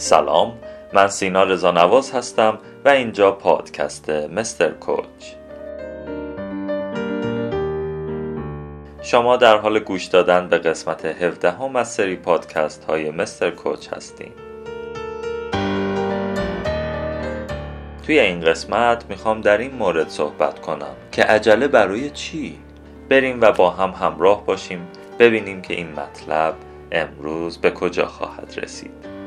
سلام من سینا رضا نواز هستم و اینجا پادکست مستر کوچ. شما در حال گوش دادن به قسمت 17 هم از سری پادکست های مستر کوچ هستیم. توی این قسمت می‌خوام در این مورد صحبت کنم که عجله برای چی؟ بریم و با هم همراه باشیم ببینیم که این مطلب امروز به کجا خواهد رسید.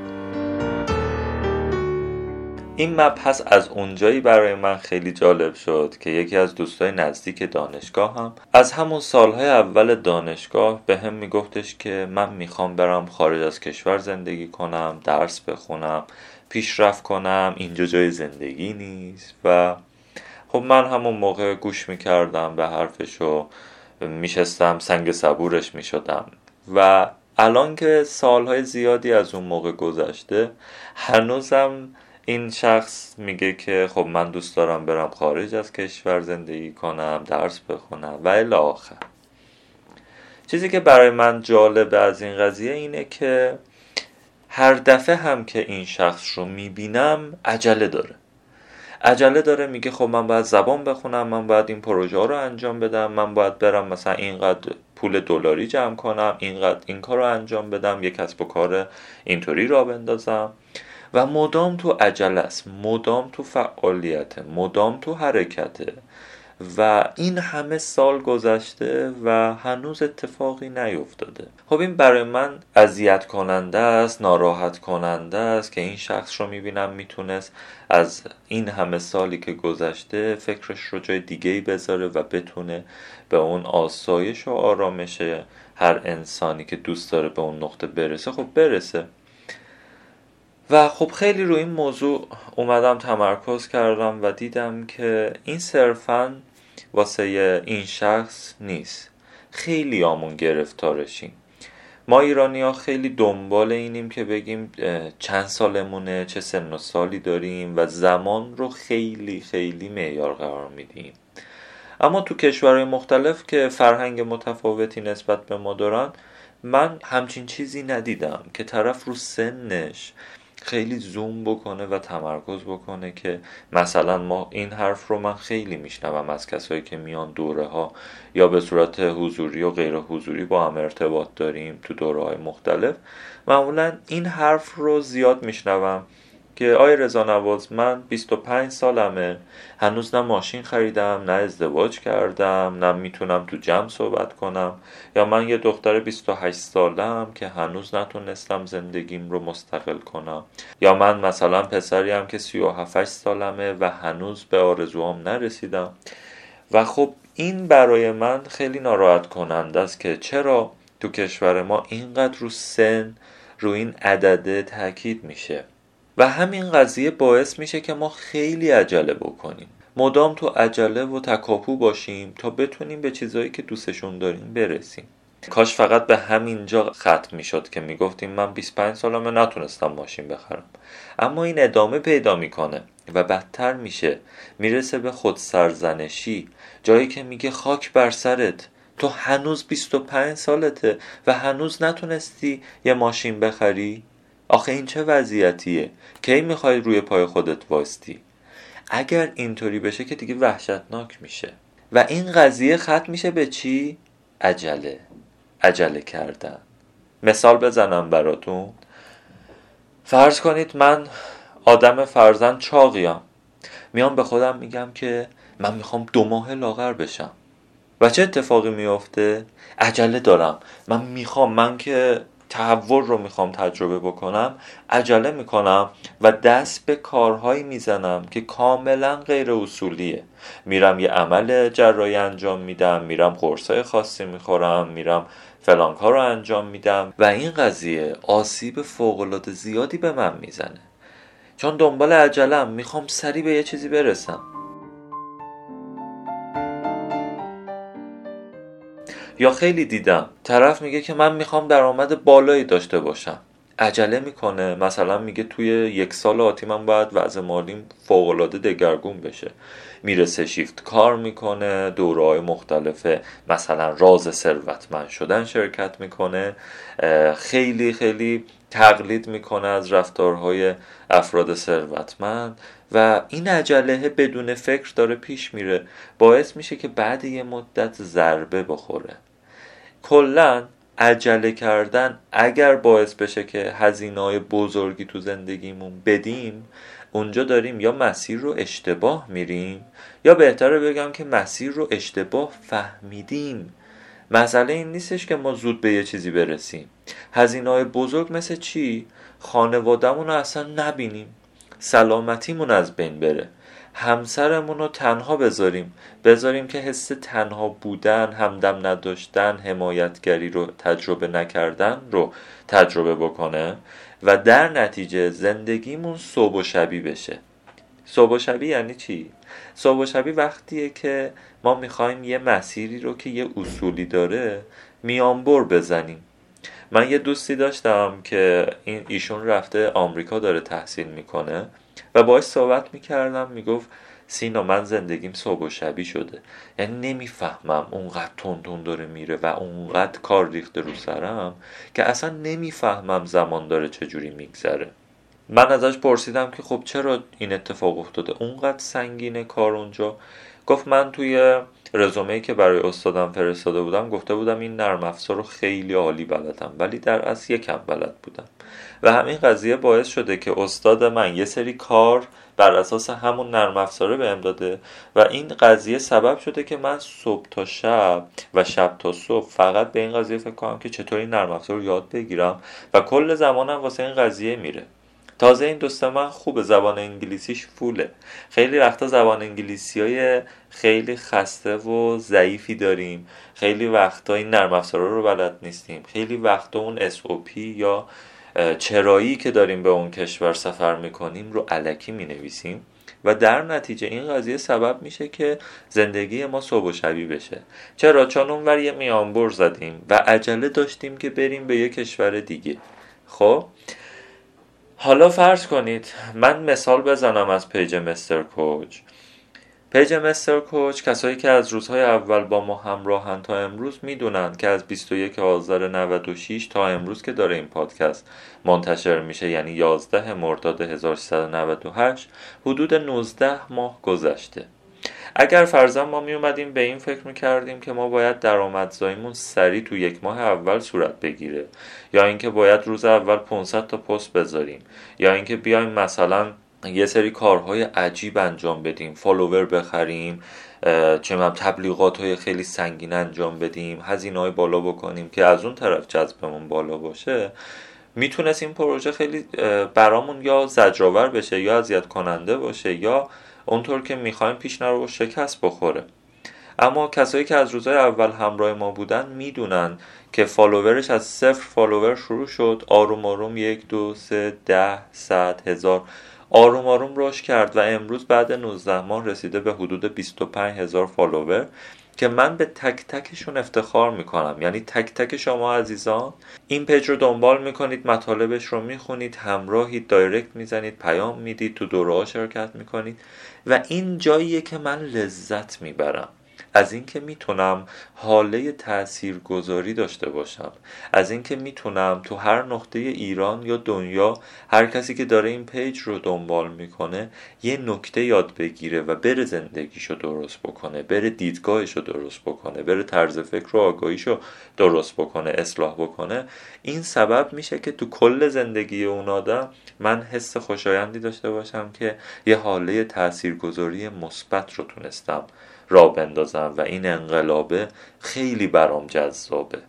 این مبحث از اونجایی برای من خیلی جالب شد که یکی از دوستای نزدیک دانشگاه هم از همون سالهای اول دانشگاه به هم میگفتش که من می‌خوام برم خارج از کشور زندگی کنم درس بخونم پیشرفت کنم اینجا جای زندگی نیست و خب من همون موقع گوش می‌کردم به حرفشو میشستم سنگ صبورش می‌شدم و الان که سالهای زیادی از اون موقع گذشته هنوزم این شخص میگه که خب من دوست دارم برم خارج از کشور زندگی کنم درس بخونم و الی آخر. چیزی که برای من جالبه از این قضیه اینه که هر دفعه هم که این شخص رو می‌بینم عجله داره. عجله داره میگه خب من باید زبان بخونم من باید این پروژه رو انجام بدم من باید برم مثلا اینقدر پول دلاری جمع کنم اینقدر این کار رو انجام بدم یک کسب و کار اینطوری را بندازم. و مدام تو عجله است مدام تو فعالیت مدام تو حرکته و این همه سال گذشته و هنوز اتفاقی نیفتاده. خب این برای من اذیت کننده است ناراحت کننده است که این شخص رو می‌بینم می‌تونست از این همه سالی که گذشته فکرش رو جای دیگه ای بذاره و بتونه به اون آسایش و آرامش هر انسانی که دوست داره به اون نقطه برسه خب برسه. و خب خیلی روی این موضوع اومدم تمرکز کردم و دیدم که این صرفا واسه این شخص نیست. خیلی آمون گرفتارشیم. ما ایرانی ها خیلی دنبال اینیم که بگیم چند سالمونه چه سن و سالی داریم و زمان رو خیلی خیلی معیار قرار میدیم. اما تو کشورهای مختلف که فرهنگ متفاوتی نسبت به ما دارن من همچین چیزی ندیدم که طرف رو سنش خیلی زوم بکنه و تمرکز بکنه که مثلا ما این حرف رو من خیلی میشنوم از کسایی که میان دوره ها یا به صورت حضوری و غیر حضوری با هم ارتباط داریم تو دوره های مختلف. معمولا این حرف رو زیاد میشنوم. که آی رضا نواز من 25 سالمه. هنوز نه ماشین خریدم نه ازدواج کردم نه می‌تونم تو جمع صحبت کنم. یا من یه دختر 28 سالم که هنوز نتونستم زندگیم رو مستقل کنم. یا من مثلا پسریم که 37 سالمه و هنوز به آرزوام نرسیدم. و خب این برای من خیلی ناراحت کننده است که چرا تو کشور ما اینقدر رو سن رو این عدده تاکید میشه. و همین قضیه باعث میشه که ما خیلی عجله بکنیم. مدام تو عجله و تکاپو باشیم تا بتونیم به چیزهایی که دوستشون داریم برسیم. کاش فقط به همین جا ختم می‌شد که می‌گفتیم من 25 سالمه نتونستم ماشین بخرم. اما این ادامه پیدا می‌کنه و بدتر میشه. می‌رسه به خود سرزنشی جایی که میگه خاک بر سرت. تو هنوز 25 سالته و هنوز نتونستی یه ماشین بخری؟ آخه این چه وضعیتیه؟ کی می‌خوای روی پای خودت واستی اگر اینطوری بشه که دیگه وحشتناک میشه. و این قضیه ختم میشه به چی؟ عجله. عجله کردن. مثال بزنم براتون. فرض کنید من آدم فرزن چاقیم. میام به خودم میگم که من می‌خوام دو ماه لاغر بشم. و چه اتفاقی میافته؟ عجله دارم. من می‌خوام. من که تحول رو می‌خوام تجربه بکنم عجله می‌کنم و دست به کارهایی می‌زنم که کاملا غیر اصولیه. میرم یه عمل جراحی انجام میدم میرم قرصای خاصی می‌خورم میرم فلان کار رو انجام میدم و این قضیه آسیب فوقالعاده زیادی به من می‌زنه. چون دنبال عجلم می‌خوام سریع به یه چیزی برسم. یا خیلی دیدم. طرف میگه که من می‌خوام درآمد بالایی داشته باشم. عجله می‌کنه. مثلا میگه توی یک سال آتی من باید وضع مالیم فوقالعاده دگرگون بشه. میره سه شیفت کار می‌کنه دوره های مختلفه. مثلا راز ثروتمند شدن شرکت می‌کنه. خیلی خیلی تقلید می‌کنه از رفتارهای افراد ثروتمند و این عجله بدون فکر داره پیش میره. باعث میشه که بعد یه مدت ضربه بخوره. کلا عجله کردن اگر باعث بشه که هزینه های بزرگی تو زندگیمون بدیم اونجا داریم یا مسیر رو اشتباه میریم یا بهتره بگم که مسیر رو اشتباه فهمیدیم. مسئله این نیستش که ما زود به یه چیزی برسیم. هزینه های بزرگ مثل چی؟ خانوادهمون رو اصلا نبینیم. سلامتیمون از بین بره. همسرمون رو تنها بذاریم. بذاریم که حس تنها بودن همدم نداشتن حمایتگری رو تجربه نکردن رو تجربه بکنه و در نتیجه زندگیمون صبح و شبی بشه. صبح و شبی یعنی چی؟ صبح و شبی وقتیه که ما می‌خوایم یه مسیری رو که یه اصولی داره میانبر بزنیم. من یه دوستی داشتم که این ایشون رفته آمریکا داره تحصیل می‌کنه. و باش صحبت می‌کردم می‌گفت سینا من زندگیم صبح و شبی شده. یعنی نمی‌فهمم اونقدر تون داره میره و اونقدر کار ریخته رو سرم که اصلا نمی‌فهمم زمان داره چجوری میگذره. من ازش پرسیدم که خب چرا این اتفاق افتاده؟ اونقدر سنگینه کار اونجا. گفت من توی رزومه که برای استادم فرستاده بودم گفته بودم این نرم افزار رو خیلی عالی بلدم ولی در اصل یکم بلد بودم. و همین قضیه باعث شده که استاد من یه سری کار بر اساس همون نرم افزاره بهم داده و این قضیه سبب شده که من صبح تا شب و شب تا صبح فقط به این قضیه فکر کنم که چطوری نرم افزار رو یاد بگیرم و کل زمانم واسه این قضیه میره. تازه این دوست من خوب زبان انگلیسیش فوله. خیلی وقتا زبان انگلیسی های خیلی خسته و ضعیفی داریم. خیلی وقتا این نرم افزارا رو بلد نیستیم. خیلی وقتا اون SOP یا چرایی که داریم به اون کشور سفر می‌کنیم رو علکی می نویسیم و در نتیجه این قضیه سبب میشه که زندگی ما صبح و شبی بشه. چرا؟ چون اونور یه میانبر زدیم و عجله داشتیم که بریم به یه کشور دیگه. خب؟ حالا فرض کنید من مثال بزنم از page مستر کوچ. page مستر کوچ کسایی که از روزهای اول با ما همراهن تا امروز می‌دونن که از 21 آذر 96 تا امروز که داره این پادکست منتشر میشه یعنی 11 مرداد 1398 حدود 19 ماه گذشته. اگر فرضاً ما می اومدیم به این فکر می کردیم که ما باید درآمدزاییمون سریع تو یک ماه اول صورت بگیره یا اینکه باید روز اول 500 تا پست بذاریم یا اینکه بیایم مثلا یه سری کارهای عجیب انجام بدیم. فالوور بخریم چه تبلیغات های خیلی سنگین انجام بدیم هزینه های بالا بکنیم که از اون طرف جذبمون بالا باشه. می‌تونست این پروژه خیلی برامون یا زجرآور بشه یا اذیت کننده باشه یا اونطور که می‌خوایم پیش نره و شکست بخوره. اما کسایی که از روزهای اول همراه ما بودن می‌دونن که follower ش از صفر follower شروع شد. آروم آروم یک دو سه ده صد هزار. آروم آروم رشد کرد و امروز بعد 19 ماه رسیده به حدود 25 هزار follower که من به تک تکشون افتخار می‌کنم. یعنی تک تک شما عزیزان این page رو دنبال می‌کنید مطالبش رو می‌خونید همراهید direct می‌زنید پیام می‌دید تو دوره شرکت می‌کنید و این جاییه که من لذت می‌برم. از اینکه می‌تونم حاله تاثیرگذاری داشته باشم از اینکه می‌تونم تو هر نقطه ایران یا دنیا هر کسی که داره این پیج رو دنبال می‌کنه یه نکته یاد بگیره و بره زندگیشو درست بکنه بره دیدگاهش رو درست بکنه بره طرز فکر و آگاهیشو درست بکنه اصلاح بکنه. این سبب میشه که تو کل زندگی اون آدم من حس خوشایندی داشته باشم که یه حاله تاثیرگذاری مثبت رو تونستم را بندازم و این انقلابه خیلی برام جذابه.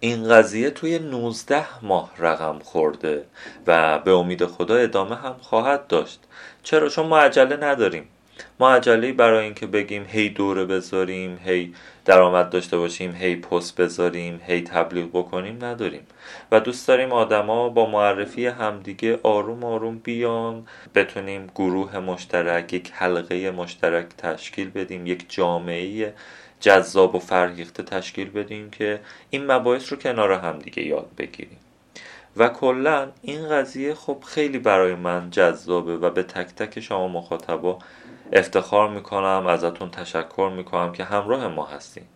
این قضیه توی 19 ماه رقم خورده و به امید خدا ادامه هم خواهد داشت. چرا؟ چون ما عجله نداریم. ما عجله برای اینکه بگیم هی دوره بذاریم هی درآمد داشته باشیم هی پست بذاریم هی تبلیغ بکنیم نداریم. و دوست داریم آدما با معرفی همدیگه آروم آروم بیان بتونیم گروه مشترک یک حلقه مشترک تشکیل بدیم یک جامعه جذاب و فرهیخته تشکیل بدیم که این مباحث رو کنار همدیگه یاد بگیریم. و کلا این قضیه خب خیلی برای من جذابه و به تک تک شما مخاطبا افتخار می‌کنم ازتون تشکر می‌کنم که همراه ما هستیم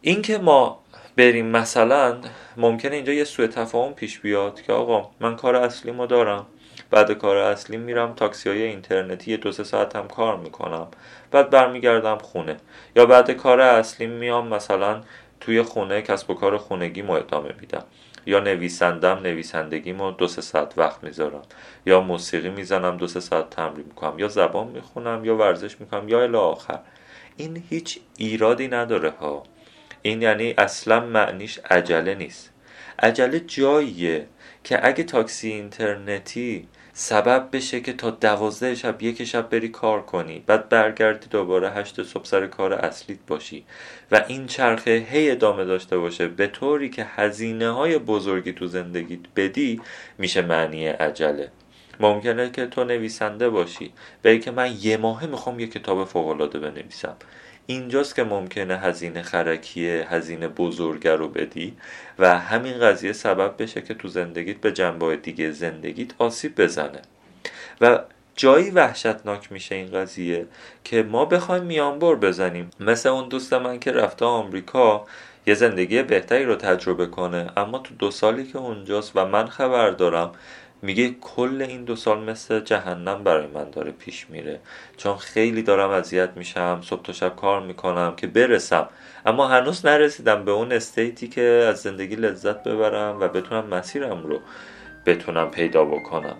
اینکه ما بریم مثلا ممکنه اینجا یه سوء تفاهم پیش بیاد که آقا من کار اصلی ما دارم بعد کار اصلی میرم تاکسی های اینترنتی دو سه ساعت هم کار می‌کنم بعد برمیگردم خونه. یا بعد کار اصلی میام مثلا توی خونه کسب و کار خونگی ما ادامه میدم. یا نویسندم نویسندگیمو دو سه ساعت وقت می‌ذارم. یا موسیقی می‌زنم دو سه ساعت تمرین می‌کنم. یا زبان می‌خونم یا ورزش می‌کنم یا الی آخر. این هیچ ایرادی نداره ها. این یعنی اصلا معنیش عجله نیست. عجله جاییه که اگه تاکسی اینترنتی سبب بشه که تا دوازده شب یک شب بری کار کنی. بعد برگردی دوباره هشت صبح سر کار اصلیت باشی. و این چرخه هی ادامه داشته باشه. به طوری که هزینه های بزرگی تو زندگیت بدی میشه معنی عجله. ممکنه که تو نویسنده باشی. به که من یه ماهه می‌خوام یه کتاب فوقالعاده بنویسم. اینجاست که ممکنه هزینه خرکیه هزینه بزرگه رو بدی و همین قضیه سبب بشه که تو زندگیت به جنبه دیگه زندگیت آسیب بزنه. و جایی وحشتناک میشه این قضیه که ما بخوایم میانبر بزنیم. مثل اون دوست من که رفته آمریکا یه زندگی بهتری رو تجربه کنه. اما تو دو سالی که اونجاست و من خبر دارم میگه کل این دو سال مثل جهنم برای من داره پیش میره. چون خیلی دارم اذیت میشم صبح تا شب کار می‌کنم که برسم. اما هنوز نرسیدم به اون استیتی که از زندگی لذت ببرم و بتونم مسیرم رو بتونم پیدا بکنم.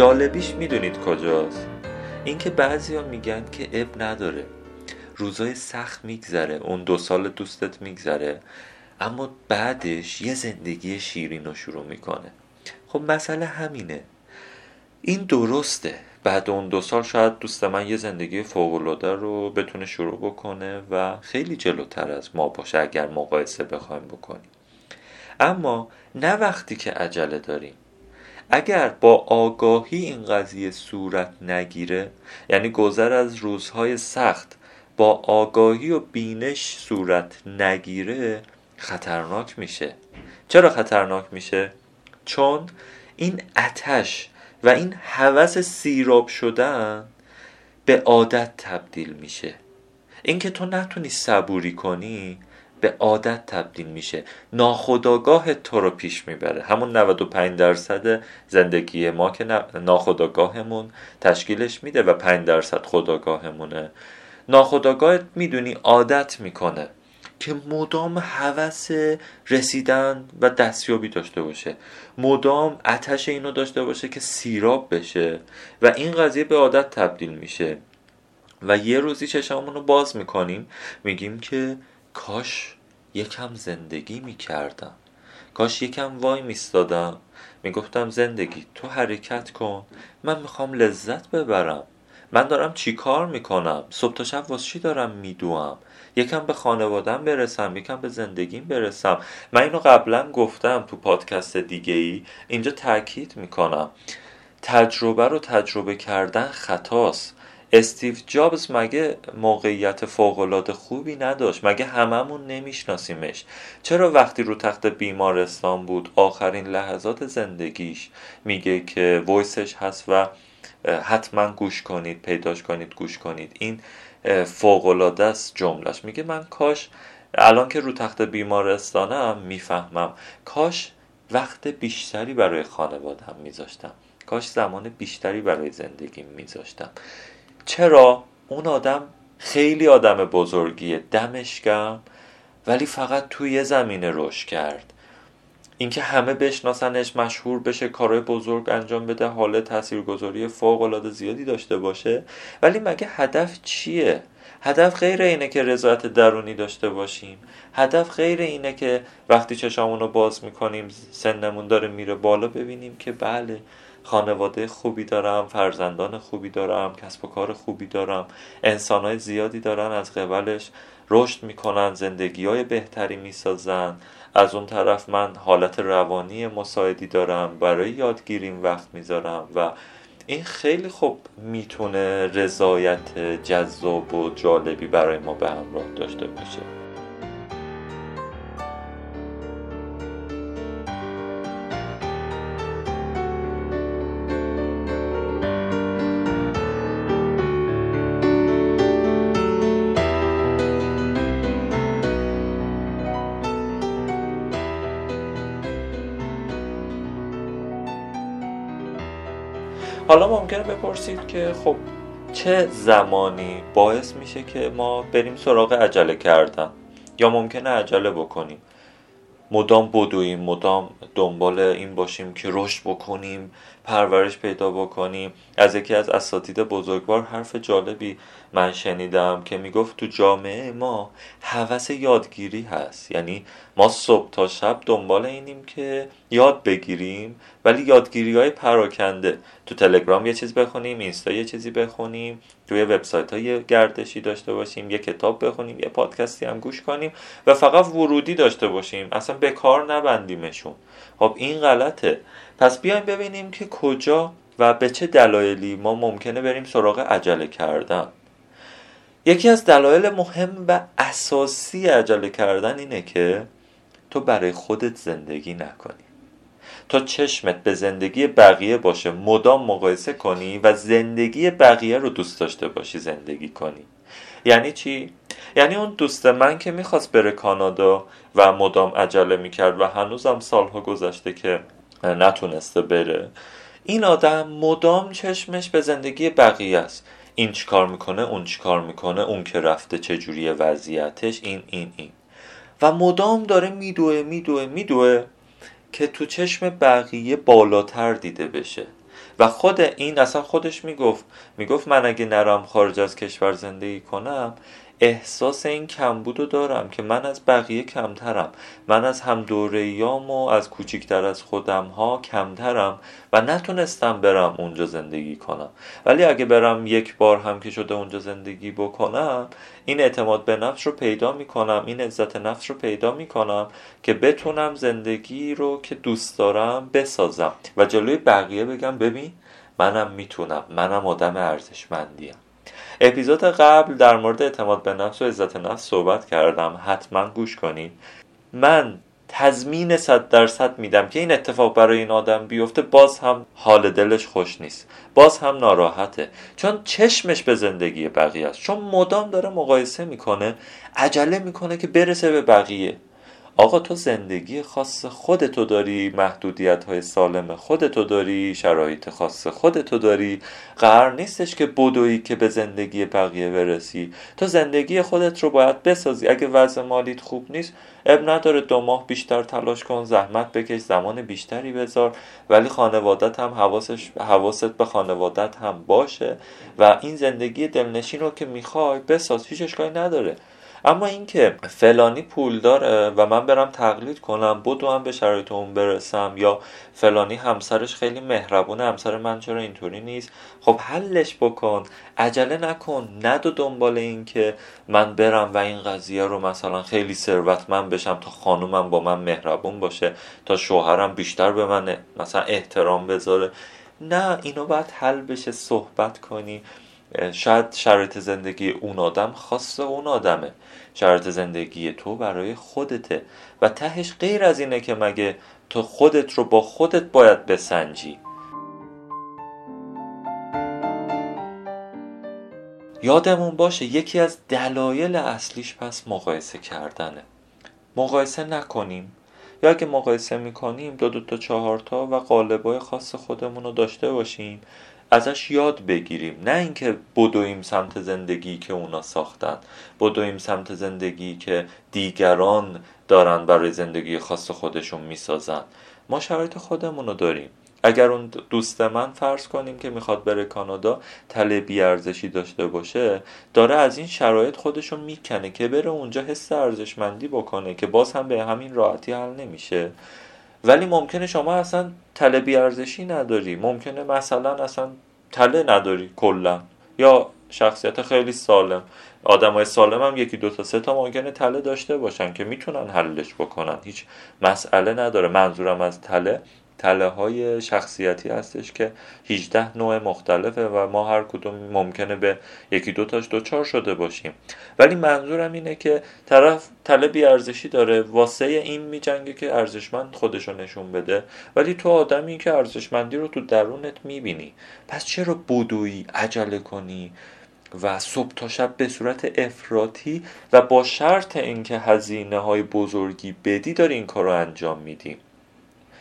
جالبیش می‌دونید کجاست. اینکه بعضیا میگن که اب نداره. روزای سخت میگذره اون دو سال دوستت میگذره اما بعدش یه زندگی شیرین رو شروع می‌کنه. خب مسئله همینه. این درسته. بعد اون دو سال شاید دوست من یه زندگی فوقالعاده رو بتونه شروع بکنه و خیلی جلوتر از ما باشه اگر مقایسه بخوایم بکنیم. اما نه وقتی که عجله داریم. اگر با آگاهی این قضیه صورت نگیره یعنی گذر از روزهای سخت با آگاهی و بینش صورت نگیره خطرناک میشه چرا خطرناک میشه؟ چون این اتش و این هوس سیراب شدن به عادت تبدیل میشه اینکه تو نتونی صبوری کنی به عادت تبدیل میشه. ناخداگاه تو رو پیش می‌بره. همون 95 درصد زندگی ما که ناخداگاهمون تشکیلش میده و 5 درصد خداگاهمونه ناخداگاهت می‌دونی عادت می‌کنه که مدام هوس رسیدن و دستیابی داشته باشه. مدام اتش اینو داشته باشه که سیراب بشه و این قضیه به عادت تبدیل میشه. و یه روزی چشممون رو باز می‌کنیم میگیم که کاش یکم زندگی می‌کردم. کاش یکم وای میستادم می‌گفتم زندگی تو حرکت کن. من می‌خوام لذت ببرم. من دارم چی کار می‌کنم؟ صبح تا شب واسه چی دارم میدوام یکم به خانوادم برسم یکم به زندگیم برسم. من اینو قبلا گفتم تو پادکست دیگه ای اینجا تاکید می‌کنم. تجربه رو تجربه کردن خطاست. استیو جابز مگه موقعیت فوقالعاده خوبی نداشت؟ مگه هممون نمیشناسیمش؟ چرا وقتی رو تخت بیمارستان بود آخرین لحظات زندگیش میگه که ویسش هست و حتما گوش کنید پیداش کنید گوش کنید. این فوقالعاده است جملش میگه من کاش الان که رو تخت بیمارستانم می‌فهمم. کاش وقت بیشتری برای خانوادم میذاشتم. کاش زمان بیشتری برای زندگیم میذاشتم. چرا اون آدم خیلی آدم بزرگیه دمش گرم ولی فقط توی زمینه رشد کرد. اینکه همه بشناسنش مشهور بشه کارهای بزرگ انجام بده حال تاثیرگذاری فوق العاده زیادی داشته باشه ولی مگه هدف چیه؟ هدف غیر اینه که رضایت درونی داشته باشیم. هدف غیر اینه که وقتی چشامون رو باز می‌کنیم سنمون داره میره بالا ببینیم که بله خانواده خوبی دارم فرزندان خوبی دارم کسب و کار خوبی دارم. انسانهای زیادی دارن از قبلش رشد می‌کنن زندگی های بهتری می‌سازن. از اون طرف من حالت روانی مساعدی دارم برای یادگیریم وقت می‌ذارم و این خیلی خوب می‌تونه رضایت جذاب و جالبی برای ما به همراه داشته باشه. بپرسید که خب چه زمانی باعث میشه که ما بریم سراغ عجله کردن؟ یا ممکنه عجله بکنیم؟ مدام بدویم مدام دنبال این باشیم که رشد بکنیم پرورش پیدا بکنیم. از یکی از اساتید بزرگوار حرف جالبی من شنیدم که می‌گفت تو جامعه ما هوس یادگیری هست. یعنی ما صبح تا شب دنبال اینیم که یاد بگیریم ولی یادگیری های پراکنده. تو تلگرام یه چیز بخونیم اینستا یه چیزی بخونیم توی وبسایت های گردشی داشته باشیم یه کتاب بخونیم یه پادکستی هم گوش کنیم و فقط ورودی داشته باشیم. اصلا به کار نبندیمشون. خب این غلطه. پس بیایم ببینیم که کجا و به چه دلایلی ما ممکنه بریم سراغ عجله کردن. یکی از دلایل مهم و اساسی عجله کردن اینه که تو برای خودت زندگی نکنی. تا چشمت به زندگی بقیه باشه مدام مقایسه کنی و زندگی بقیه رو دوست داشته باشی زندگی کنی. یعنی چی؟ یعنی اون دوست من که می‌خواست بره کانادا و مدام عجله می‌کرد و هنوزم سالها گذشته که نتونسته بره این آدم مدام چشمش به زندگی بقیه است. این چیکار می‌کنه اون چیکار می‌کنه اون که رفته چجوری وضعیتش این این این. و مدام داره میدوه میدوه میدوه که تو چشم بقیه بالاتر دیده بشه. و خود این اصلا خودش می‌گفت می‌گفت من اگه نرم خارج از کشور زندگی کنم احساس این کمبود رو دارم که من از بقیه کمترم. من از هم دوریام و از کوچیکتر از خودم ها کمترم و نتونستم برم اونجا زندگی کنم. ولی اگه برم یک بار هم که شده اونجا زندگی بکنم این اعتماد به نفس رو پیدا می‌کنم این عزت نفس رو پیدا می‌کنم که بتونم زندگی رو که دوست دارم بسازم. و جلوی بقیه بگم ببین منم می‌تونم. منم آدم ارزشمندیم. اپیزود قبل در مورد اعتماد به نفس و عزت نفس صحبت کردم. حتما گوش کنید من تضمین صد درصد میدم که این اتفاق برای این آدم بیفته. باز هم حال دلش خوش نیست. باز هم ناراحته. چون چشمش به زندگی بقیه است. چون مدام داره مقایسه می‌کنه عجله می‌کنه که برسه به بقیه. آقا تو زندگی خاص خودتو داری محدودیت های سالم خودتو داری شرایط خاص خودتو داری. قرار نیستش که بدویی که به زندگی بقیه برسی. تو زندگی خودت رو باید بسازی. اگه وضع مالیت خوب نیست اب نداره. دو ماه بیشتر تلاش کن زحمت بکش زمان بیشتری بذار. ولی خانوادت هم حواسش حواست به خانوادت هم باشه. و این زندگی دلنشین رو که می‌خوای بساز. هیچ اشکالی نداره. اما اینکه فلانی پول داره و من برم تقلید کنم بدو هم به شرایط اون برسم یا فلانی همسرش خیلی مهربونه همسر من چرا اینطوری نیست؟ خب حلش بکن. عجله نکن. ندو دنبال این که من برم و این قضیه رو مثلا خیلی ثروتمند بشم تا خانومم با من مهربون باشه تا شوهرم بیشتر به من مثلا احترام بذاره. نه اینو باید حل بشه صحبت کنی. شاید شرایط زندگی اون آدم خاص اون آدمه. شرایط زندگی تو برای خودته. و تهش غیر از اینه که مگه تو خودت رو با خودت باید بسنجی. یادمون باشه یکی از دلایل اصلیش پس مقایسه کردنه. مقایسه نکنیم. یا اگه مقایسه می‌کنیم دو دو تا چهار تا و قالبای خاص خودمون رو داشته باشیم. ازش یاد بگیریم. نه اینکه بدویم سمت زندگی که اونا ساختن. بدویم سمت زندگی که دیگران دارن برای زندگی خاص خودشون می‌سازن. ما شرایط خودمون رو داریم. اگر اون دوست من فرض کنیم که می‌خواد بره کانادا تله بیارزشی داشته باشه داره از این شرایط خودشو می‌کنه که بره اونجا حس ارزشمندی بکنه که باز هم به همین راحتی حل نمیشه. ولی ممکنه شما اصلا تله بیارزشی نداری. ممکنه مثلا اصلا تله نداری کلا. یا شخصیت خیلی سالم. آدم های سالم هم یکی دو تا سه تا ممکنه تله داشته باشن که می‌تونن حلش بکنن. هیچ مسئله نداره. منظورم از تله. تله های شخصیتی هستش که 18 نوع مختلفه و ما هر کدوم ممکنه به یکی دو تاش دوچار شده باشیم. ولی منظورم اینه که طرف تله بیارزشی داره. واسه این میجنگه که ارزشمند خودشو نشون بده. ولی تو آدمی که ارزشمندی رو تو درونت می‌بینی پس چرا بدویی عجله کنی و صبح تا شب به صورت افراطی و با شرط اینکه هزینه های بزرگی بدی داری این کار رو انجام میدی؟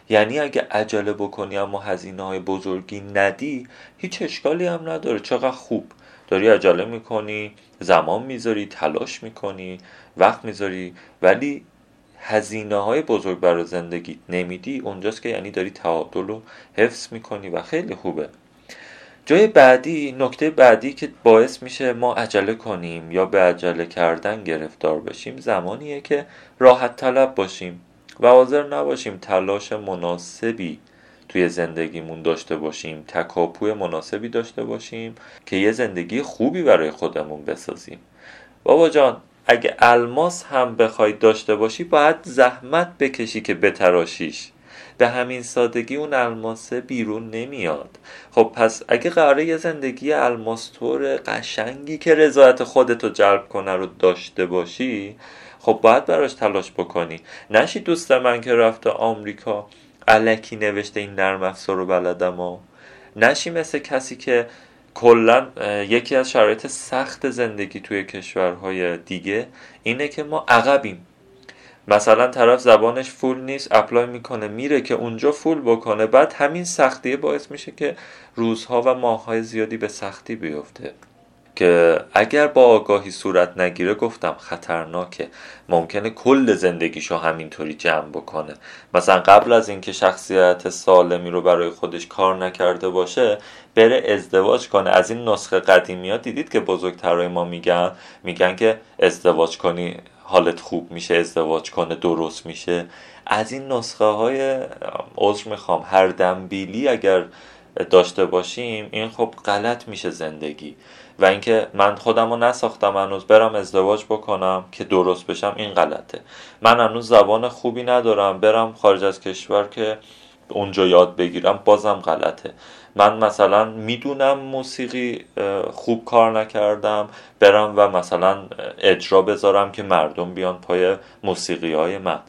یعنی اگه عجله بکنی اما هزینه های بزرگی ندی هیچ اشکالی هم نداره. چقدر خوب. داری عجله می‌کنی زمان می‌ذاری تلاش می‌کنی وقت می‌ذاری ولی هزینه های بزرگ برای زندگی نمیدی. اونجاست که یعنی داری تعادل رو حفظ می‌کنی و خیلی خوبه. جای بعدی نکته بعدی که باعث میشه ما عجله کنیم یا به عجله کردن گرفتار بشیم زمانیه که راحت طلب باشیم. و حاضر نباشیم تلاش مناسبی توی زندگیمون داشته باشیم تکاپوی مناسبی داشته باشیم که یه زندگی خوبی برای خودمون بسازیم. بابا جان اگه الماس هم بخوای داشته باشی باید زحمت بکشی که بتراشیش. به همین سادگی اون الماسه بیرون نمیاد. خب پس اگه قراره یه زندگی الماستور قشنگی که رضایت خودتو جلب کنه رو داشته باشی خب باید براش تلاش بکنی. نشی دوست من که رفته آمریکا علکی نوشته این نرم افزار رو بلدم و نشی مثل کسی که کلا یکی از شرایط سخت زندگی توی کشورهای دیگه اینه که ما عقبیم. مثلا طرف زبانش فول نیست اپلای می‌کنه میره که اونجا فول بکنه بعد همین سختیه باعث میشه که روزها و ماههای زیادی به سختی بیفته. که اگر با آگاهی صورت نگیره گفتم خطرناکه. ممکنه کل زندگیشو همینطوری جمع بکنه. مثلا قبل از اینکه شخصیت سالمی رو برای خودش کار نکرده باشه بره ازدواج کنه. از این نسخه قدیمی ها دیدید که بزرگترهای ما میگن میگن که ازدواج کنی حالت خوب میشه ازدواج کنه درست میشه. از این نسخه های عذر می‌خوام هر دنبیلی اگر داشته باشیم این خب غلط میشه زندگی. و اینکه من خودم رو نساختم هنوز برم ازدواج بکنم که درست بشم این غلطه. من هنوز زبان خوبی ندارم برم خارج از کشور که اونجا یاد بگیرم بازم غلطه. من مثلا می‌دونم موسیقی خوب کار نکردم برم و مثلا اجرا بذارم که مردم بیان پای موسیقی های من.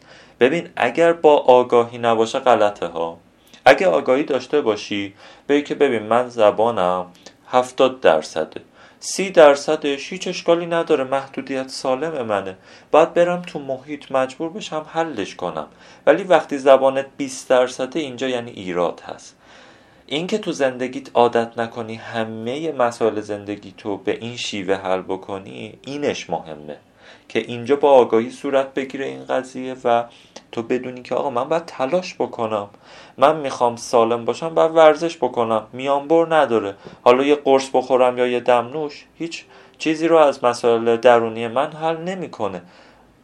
ببین اگر با آگاهی نباشه غلطه ها. اگه آگاهی داشته باشی بگی که ببین من زبانم هفتاد درصده. سی درصدش هیچ اشکالی نداره محدودیت سالم منه. باید برم تو محیط مجبور بشم حلش کنم. ولی وقتی زبانت 20 درصده اینجا یعنی ایراد هست. اینکه تو زندگیت عادت نکنی همه مسائل زندگی تو به این شیوه حل بکنی اینش مهمه. که اینجا با آگاهی صورت بگیره این قضیه و تو بدونی که آقا من باید تلاش بکنم. من می‌خوام سالم باشم باید ورزش بکنم. میانبر نداره. حالا یه قرص بخورم یا یه دمنوش هیچ چیزی رو از مسائل درونی من حل نمی‌کنه.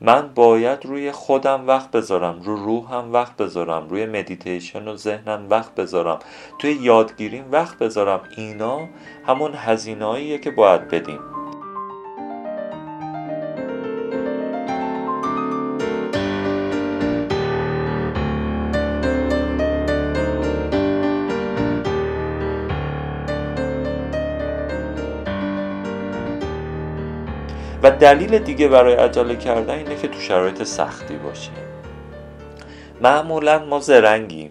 من باید روی خودم وقت بذارم رو روحم وقت بذارم روی مدیتیشن و ذهنم وقت بذارم توی یادگیریم وقت بذارم. اینا همون هزینهاییه که باید بدیم. دلیل دیگه برای عجله کردن اینه که تو شرایط سختی باشیم معمولا ما زرنگیم.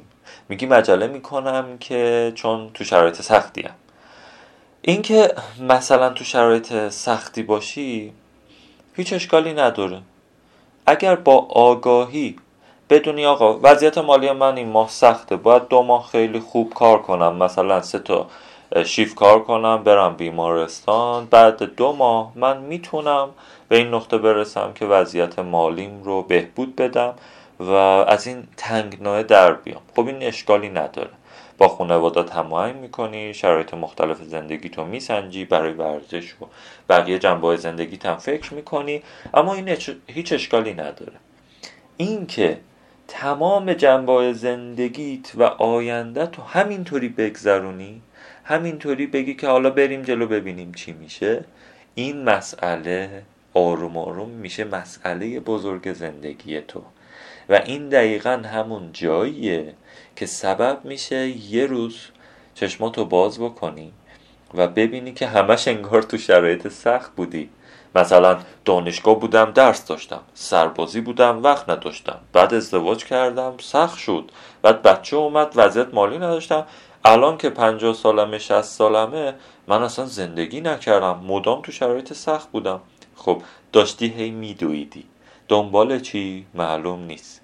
میگیم عجله می‌کنم که چون تو شرایط سختی هم. اینکه مثلا تو شرایط سختی باشی هیچ اشکالی نداره. اگر با آگاهی بدونی آقا وضعیت مالی من این ماه سخته باید دو ماه خیلی خوب کار کنم مثلا سه تا شیف کار کنم برم بیمارستان. بعد دو ماه من می‌تونم به این نقطه برسم که وضعیت مالیم رو بهبود بدم و از این تنگناه در بیام. خب این اشکالی نداره. با خانواده هماهنگ می‌کنی شرایط مختلف زندگی تو میسنجی برای ورزش و بقیه جنبه زندگی هم فکر می‌کنی اما این هیچ اشکالی نداره. اینکه تمام جنبه زندگیت و آینده تو همینطوری بگذرونی همینطوری بگی که حالا بریم جلو ببینیم چی میشه. این مسئله آروم آروم میشه مسئله بزرگ زندگی تو. و این دقیقا همون جاییه که سبب میشه یه روز چشماتو باز بکنی و ببینی که همش انگار تو شرایط سخت بودی. مثلا دانشگاه بودم درس داشتم. سربازی بودم وقت نداشتم. بعد ازدواج کردم سخت شد. بعد بچه اومد وضعیت مالی نداشتم. الان که پنجاه سالمه شست سالمه من اصلا زندگی نکردم. مدام تو شرایط سخت بودم. خب داشتی هی میدویدی. دنبال چی؟ معلوم نیست.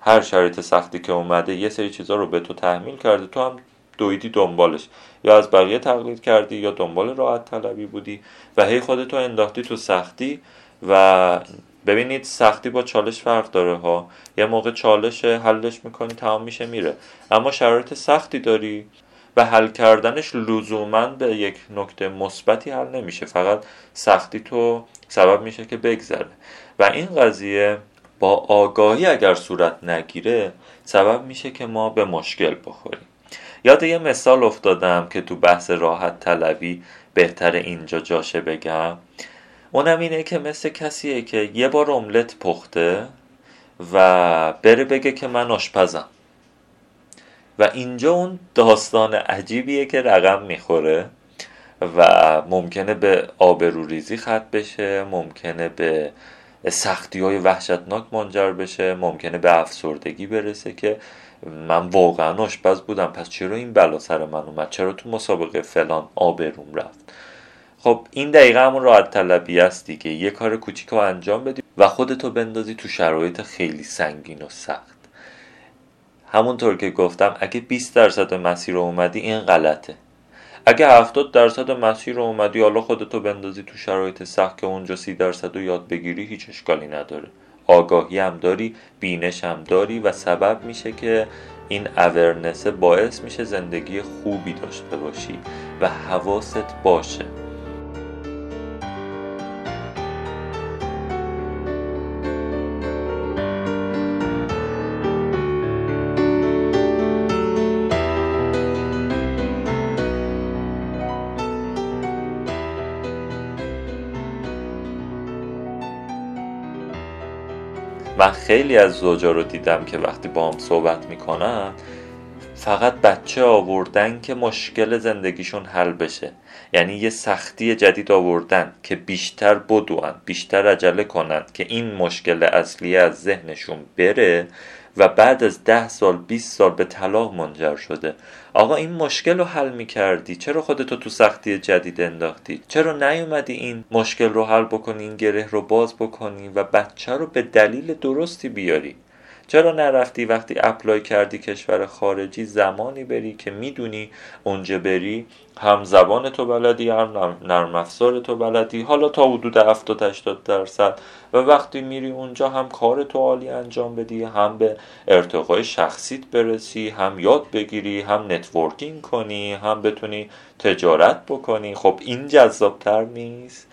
هر شرایط سختی که اومده یه سری چیزا رو به تو تحمیل کرده تو هم دویدی دنبالش. یا از بقیه تقلید کردی یا دنبال راحت طلبی بودی. و هی خودتو انداختی تو سختی. و ببینید سختی با چالش فرق داره ها. یه موقع چالش حلش می‌کنی تمام میشه میره. اما شرایط سختی داری. و حل کردنش لزوما به یک نکته مثبتی حل نمیشه. فقط سختی تو سبب میشه که بگذره. و این قضیه با آگاهی اگر صورت نگیره سبب میشه که ما به مشکل بخوریم. یاد یه مثال افتادم که تو بحث راحت طلبی بهتر اینجا جاشه بگم. اونم اینه که مثل کسیه که یه بار املت پخته و بره بگه که من آشپزم. و اینجا اون داستان عجیبیه که رقم می‌خوره و ممکنه به آبروریزی خط بشه ممکنه به سختی های وحشتناک منجر بشه ممکنه به افسردگی برسه که من واقعا آشپز بودم. پس چرا این بلا سر من اومد؟ چرا تو مسابقه فلان آبروم رفت؟ خب این دقیقه همون راحت طلبی است دیگه. یه کار کوچیک رو انجام بدی و خودتو بندازی تو شرایط خیلی سنگین و سخت. همونطور که گفتم اگه 20 درصد مسیر رو اومدی این غلطه. اگه 70 درصد مسیر رو اومدی حالا خودتو بندازی تو شرایط سخت که اونجا 30 درصد رو یاد بگیری هیچ اشکالی نداره. آگاهی هم داری بینش هم داری و سبب میشه که این اورنسه باعث میشه زندگی خوبی داشته باشی و حواست باشه. من خیلی از زوجا رو دیدم که وقتی با هم صحبت می‌کنن فقط بچه آوردن که مشکل زندگیشون حل بشه. یعنی یه سختی جدید آوردن که بیشتر بدوان بیشتر عجله کنند که این مشکل اصلی از ذهنشون بره. و بعد از ده سال 20 سال به طلاق منجر شده. آقا این مشکل رو حل می کردی چرا خودتو تو سختی جدید انداختی؟ چرا نیومدی این مشکل رو حل بکنی این گره رو باز بکنی و بچه رو به دلیل درستی بیاری؟ چرا نرفتی وقتی apply کردی کشور خارجی زمانی بری که می‌دونی اونجا بری؟ هم زبانتو بلدی هم نرم افزارتو بلدی. حالا تا حدود 70 80 درصد. و وقتی میری اونجا هم کارتو عالی انجام بدی هم به ارتقای شخصیت برسی هم یاد بگیری هم networking کنی هم بتونی تجارت بکنی. خب این جذابتر نیست؟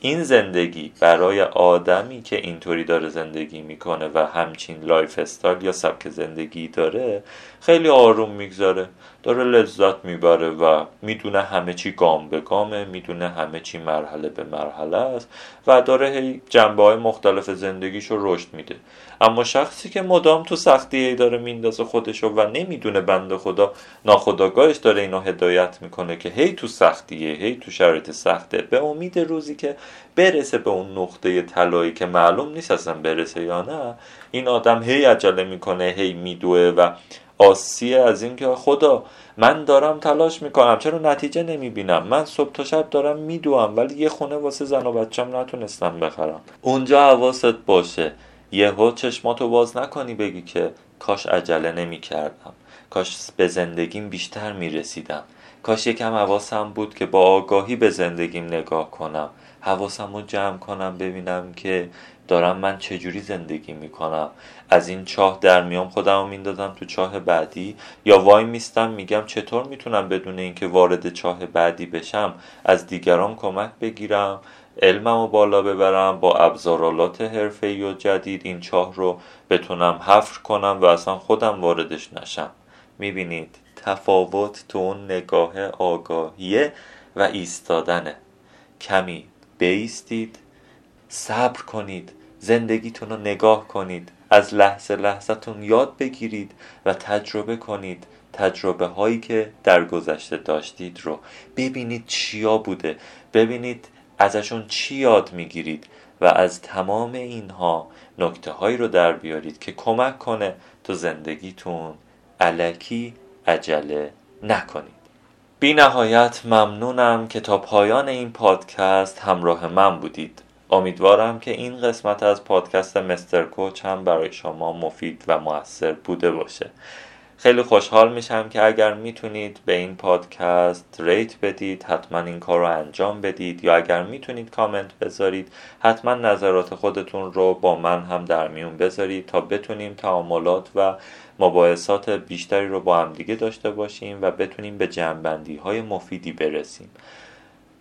این زندگی برای آدمی که اینطوری داره زندگی می‌کنه و همچین lifestyle یا سبک زندگی داره خیلی آروم می‌گذاره. داره لذت می‌بره و می‌دونه همه چی گام به گامه می‌دونه همه چی مرحله به مرحله است و داره هی جنبه های مختلف زندگیشو رشد میده. اما شخصی که مدام تو سختی ای داره میندازه خودشو و نمی‌دونه بنده خدا ناخداگاهش داره اینو هدایت می‌کنه که هی تو سختیه هی تو شرایط سخته. به امید روزی که برسه به اون نقطه طلایی که معلوم نیست اصلا برسه یا نه این آدم هی عجله می‌کنه هی میدوه و آسیه از اینکه خدا من دارم تلاش می‌کنم چرا نتیجه نمی‌بینم؟ من صبح تا شب دارم میدوم ولی یه خونه واسه زن و بچم نتونستم بخرم. اونجا حواست باشه. یهو چشماتو باز نکنی بگی که کاش عجله نمی‌کردم. کاش به زندگیم بیشتر می‌رسیدم. کاش یکم حواسم بود که با آگاهی به زندگیم نگاه کنم. حواسم رو جمع کنم ببینم که دارم من چجوری زندگی می‌کنم؟ از این چاه در میام خودم رو میندازم تو چاه بعدی؟ یا وای میستم میگم چطور می‌تونم بدون اینکه وارد چاه بعدی بشم از دیگران کمک بگیرم علمم رو بالا ببرم با ابزارالات حرفه‌ای و جدید این چاه رو بتونم حفر کنم و اصلا خودم واردش نشم. می‌بینید تفاوت تو اون نگاه آگاهیه و ایستادنه. کمی بیستید صبر کنید. زندگیتون رو نگاه کنید. از لحظه لحظهتون یاد بگیرید و تجربه کنید. تجربه هایی که در گذشته داشتید رو. ببینید چیا بوده. ببینید ازشون چی یاد می‌گیرید و از تمام اینها نکته هایی رو در بیارید که کمک کنه تو زندگیتون علکی عجله نکنید. بی نهایت ممنونم که تا پایان این پادکست همراه من بودید. امیدوارم که این قسمت از پادکست مستر کوچ هم برای شما مفید و موثر بوده باشه. خیلی خوشحال میشم که اگر می‌تونید به این پادکست ریت بدید حتما این کار رو انجام بدید یا اگر می‌تونید کامنت بذارید حتما نظرات خودتون رو با من هم در میون بذارید تا بتونیم تعاملات و مباحثات بیشتری رو با هم دیگه داشته باشیم و بتونیم به جمع‌بندی های مفیدی برسیم.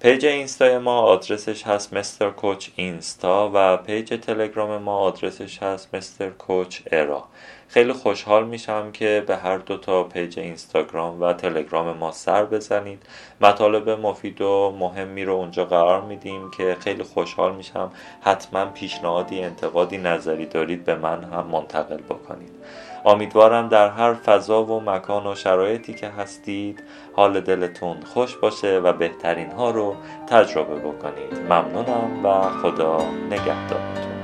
page اینستا ما آدرسش هست مستر کوچ اینستا و page تلگرام ما آدرسش هست مستر کوچ ارا. خیلی خوشحال میشم که به هر دو تا page اینستاگرام و تلگرام ما سر بزنید. مطالب مفید و مهمی رو اونجا قرار میدیم که خیلی خوشحال میشم. حتما پیشنهادی انتقادی نظری دارید به من هم منتقل بکنید. امیدوارم در هر فضا و مکان و شرایطی که هستید حال دلتون خوش باشه و بهترین ها رو تجربه بکنید. ممنونم و خدا نگهدارتون.